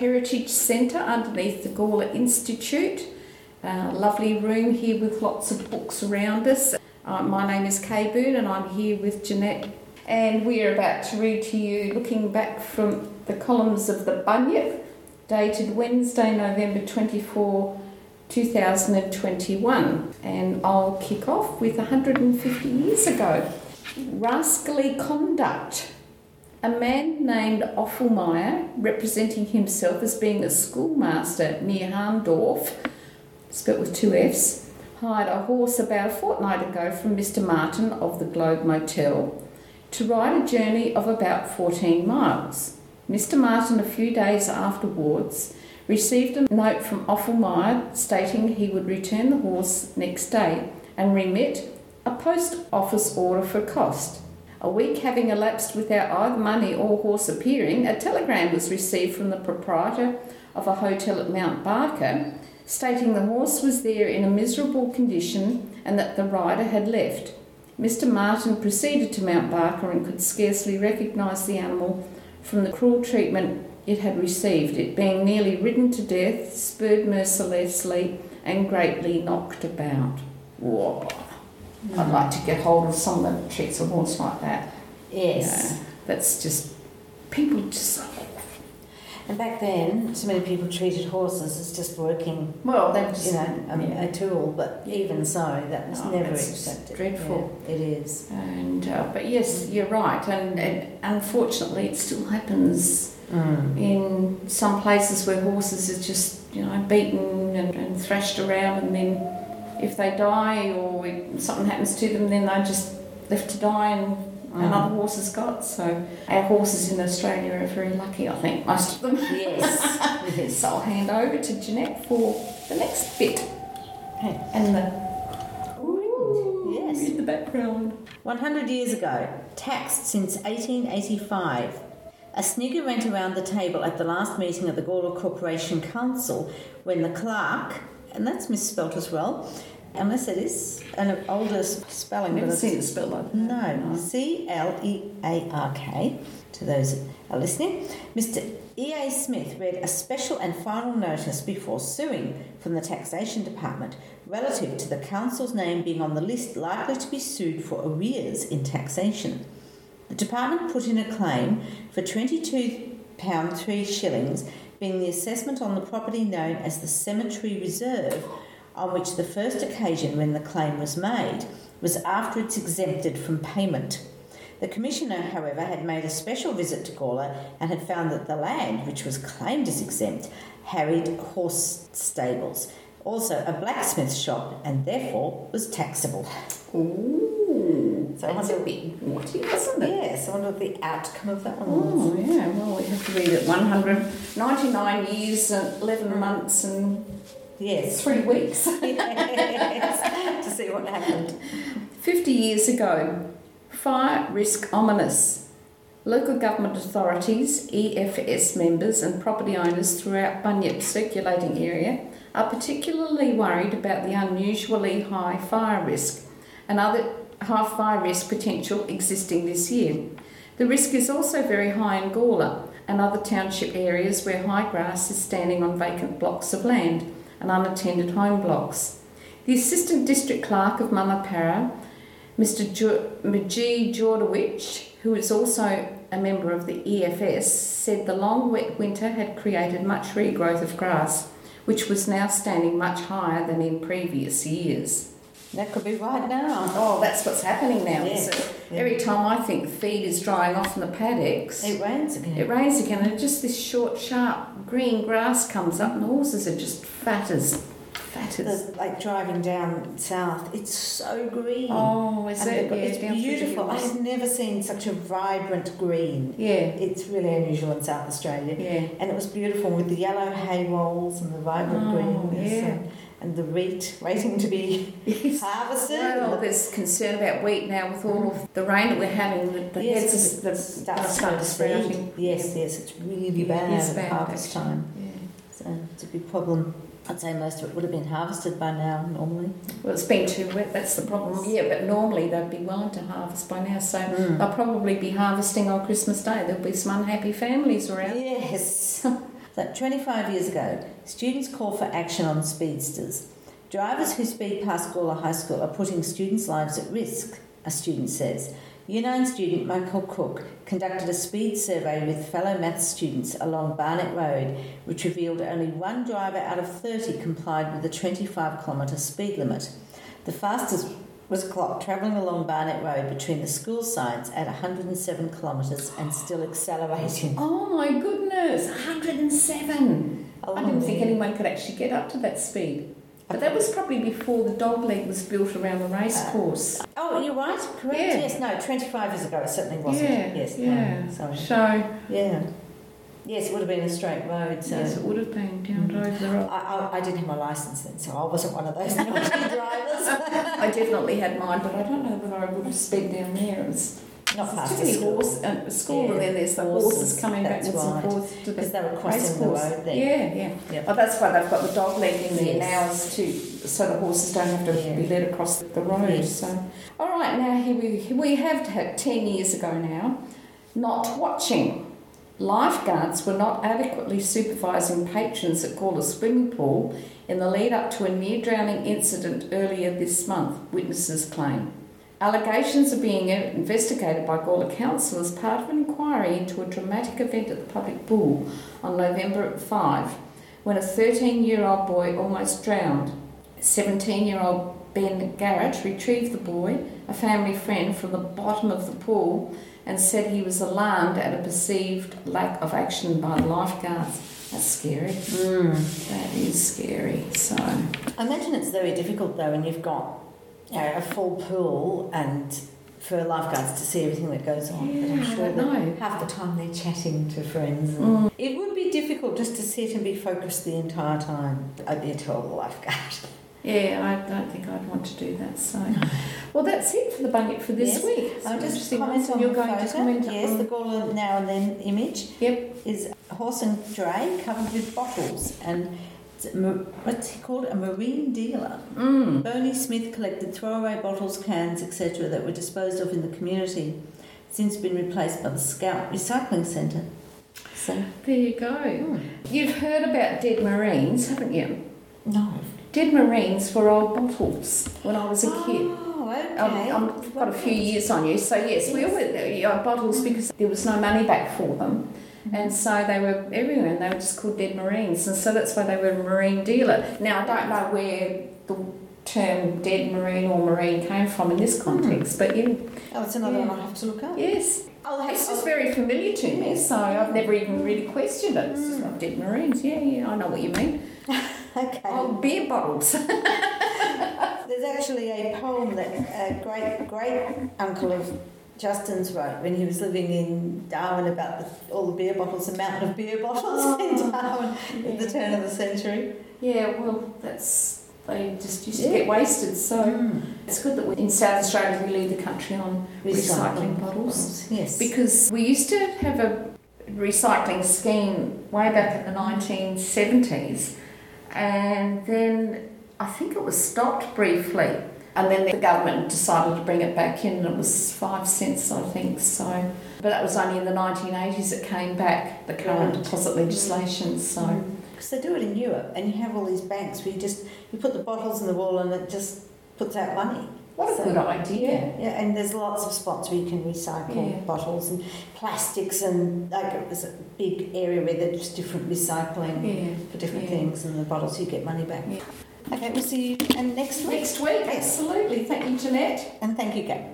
Heritage Centre underneath the Gawler Institute. Uh, lovely room here with lots of books around us. Uh, my name is Kay Boone and I'm here with Jeanette. And we are about to read to you, looking back from the columns of the Bunyip, dated Wednesday, November 24, 2021. And I'll kick off with 150 years ago. Rascally conduct. A man named Offelmeyer, representing himself as being a schoolmaster near Hahndorf, spelt with two F's, hired a horse about a fortnight ago from Mr. Martin of the Globe Motel to ride a journey of about 14 miles. Mr. Martin, a few days afterwards, received a note from Offelmeyer stating he would return the horse next day and remit a post office order for cost. A week having elapsed without either money or horse appearing, a telegram was received from the proprietor of a hotel at Mount Barker stating the horse was there in a miserable condition and that the rider had left. Mr. Martin proceeded to Mount Barker and could scarcely recognise the animal from the cruel treatment it had received, it being nearly ridden to death, spurred mercilessly, and greatly knocked about. Whoa. I'd like to get hold of some of the treats of horse like that. Yes. You know, that's just, people just, And back then, so many people treated horses as just working, well, they just, you know, a, yeah. a tool. But even so, that was No, never accepted. dreadful. Yeah, it is. And, uh, but yes, you're right, and, and unfortunately it still happens Mm. in some places where horses are just, you know, beaten and, and thrashed around, and then if they die or if something happens to them, then they're just left to die and Mm. another horse has got. So our horses in Australia are very lucky, I think, most of them. Yes. yes. So I'll hand over to Jeanette for the next bit. Okay. And the Ooh, Yes. in the background. 100 years ago, taxed since 1885. A snigger went around the table at the last meeting of the Gawler Corporation Council when the clerk, and that's misspelt as well, unless it is an older spelling. Never but it's- seen it spelled like that. No, C L E A R K, to those that are listening. Mr. E.A. Smith read a special and final notice before suing from the Taxation Department relative to the Council's name being on the list likely to be sued for arrears in taxation. The department put in a claim for £22 3 shillings, being the assessment on the property known as the Cemetery Reserve, on which the first occasion when the claim was made was after it's exempted from payment. The Commissioner, however, had made a special visit to Gawler and had found that the land, which was claimed as exempt, harried horse stables, also a blacksmith shop, and therefore was taxable. Ooh, So I that's a wonder- bit naughty, isn't it? Yes, I wonder what the outcome of that one was. Oh, yeah, well, we have to read it 199 years and 11 months and Yes. three weeks. yes. to see what happened. 50 years ago, fire risk ominous. Local government authorities, EFS members, and property owners throughout Bunyip's circulating area are particularly worried about the unusually high fire risk and other high fire risk potential existing this year. The risk is also very high in Gawler and other township areas where high grass is standing on vacant blocks of land and unattended home blocks. The Assistant District Clerk of Munno Para Mr. Jo- Jordowich, who is also a member of the EFS, said the long wet winter had created much regrowth of grass, which was now standing much higher than in previous years. That could be right now. Oh, that's what's happening now, Yeah. Every time I think the feed is drying off in the paddocks, It rains again. it rains again, and just this short, sharp green grass comes up, and the horses are just fat as fat as. The- like driving down south, it's so green. Oh, is And it? they've Yeah, it's the beautiful. I've never seen such a vibrant green. Yeah, It's really unusual in South Australia. yeah. And it was beautiful with the yellow hay rolls and the vibrant Oh, greenness yeah. and, and the wheat waiting to be Yes. harvested. Well, there's concern about wheat now with all of the rain that we're having. The, the yes, heads it's, the, starts start to sprouting. Yes, yes, it's really It bad at harvest actually. time. Yeah. So it's a big problem. I'd say most of it would have been harvested by now normally. Well, it's been too wet. That's the problem. Yeah, but normally they'd be willing to harvest by now. So Mm. they'll probably be harvesting on Christmas Day. There'll be some unhappy families around. Yes. that 25 years ago, students call for action on speedsters. Drivers who speed past Gawler High School are putting students' lives at risk, a student says. Year 9 student Michael Cook conducted a speed survey with fellow maths students along Barnett Road, which revealed only one driver out of 30 complied with the 25 kilometre speed limit. The fastest was clocked travelling along Barnett Road between the school sites at 107 kilometres and still accelerating. Oh my goodness, 107. Oh, I didn't think oh. anyone could actually get up to that speed. But that was probably before the dog leg was built around the race uh, course. Oh, you're right, correct. Yeah. Yes, no, 25 years ago it certainly wasn't. Yeah, yes, yeah. No, sorry. So, Yeah. Yes, it would have been a straight road. So. yes, it would have been down mm. over the road. I, I, I didn't have my licence then, so I wasn't one of those naughty drivers. I definitely had mine, but I don't know whether I would have sped down there. It was Not past too many school. horse, uh, school, Yeah, and then there's the horses, horses, coming that's backwards right. and forth to Because the they were race the road there. Yeah, yeah. Yep. Oh, that's why they've got the dog leg in there Yes. now, so the horses don't have to Yeah. be led across the road. Yes. So, all right, now here we we have had ten years ago now, not watching. Lifeguards were not adequately supervising patrons at Gawler swimming pool in the lead up to a near drowning incident earlier this month, witnesses claim. Allegations are being investigated by Gawler Council as part of an inquiry into a dramatic event at the public pool on November 5 when a 13 year old boy almost drowned. 17 year old Ben Garrett retrieved the boy, a family friend, from the bottom of the pool and said he was alarmed at a perceived lack of action by the lifeguards. That's scary. Mm. That is scary. So, I imagine it's very difficult though and you've got you know, a full pool and for lifeguards to see everything that goes on. but Yeah, I'm I sure don't that know. half the time they're chatting to friends. Mm. It would be difficult just to sit and be focused the entire time. I'd be a terrible lifeguard. yeah, I don't think I'd want to do that. So, well, that's it for the bucket for this Yes. week. I'll just comment on you're the going photo. to comment yes, on the Gawler Now and Then image Yep. is a horse and dray covered with bottles and it's a ma- what's he called? A marine dealer. Mm. Bernie Smith collected throwaway bottles, cans, etc., that were disposed of in the community, since been replaced by the Scout Recycling Centre. So, There you go. hmm, You've heard about dead marines, haven't you? no. Dead marines were old bottles when I was a kid. Oh, okay. Um, I've got a few years on you, so yes, we all had uh, bottles because there was no money back for them, Mm-hmm. and so they were everywhere, and they were just called dead marines, and so that's why they were a marine dealer. Now I don't know where the term dead marine or marine came from in this hmm. context, but you, Oh, it's another Yeah. one I'll have to look up. yes, oh, I'll have it's just very familiar to me, so I've never even hmm. really questioned it. It's just hmm. like dead marines, yeah, yeah, I know what you mean. Okay. Oh, beer bottles. There's actually a poem that a great great uncle of Justin's wrote when he was living in Darwin about the, all the beer bottles, the mountain of beer bottles in Darwin at the turn of the century. Yeah, well, that's they just used to get wasted. So Mm. it's good that we, in South Australia we lead the country on recycling, bottles Yes. because we used to have a recycling scheme way back in the 1970s, and then I think it was stopped briefly. And then the government decided to bring it back in, and it was five cents, I think. So, but that was only in the 1980s it came back, the current Right. deposit legislation. Mm-hmm. So, mm-hmm. Because they do it in Europe, and you have all these banks where you just you put the bottles in the wall and it just puts out money. what a So, good idea! Yeah, yeah, and there's lots of spots where you can recycle Yeah. bottles and plastics, and like it was a big area where there's just different recycling Yeah. for different things, and the bottles you get money back. Yeah. Okay, we'll see you and next week. Next week, absolutely. Thank you, Jeanette. And thank you, Kate.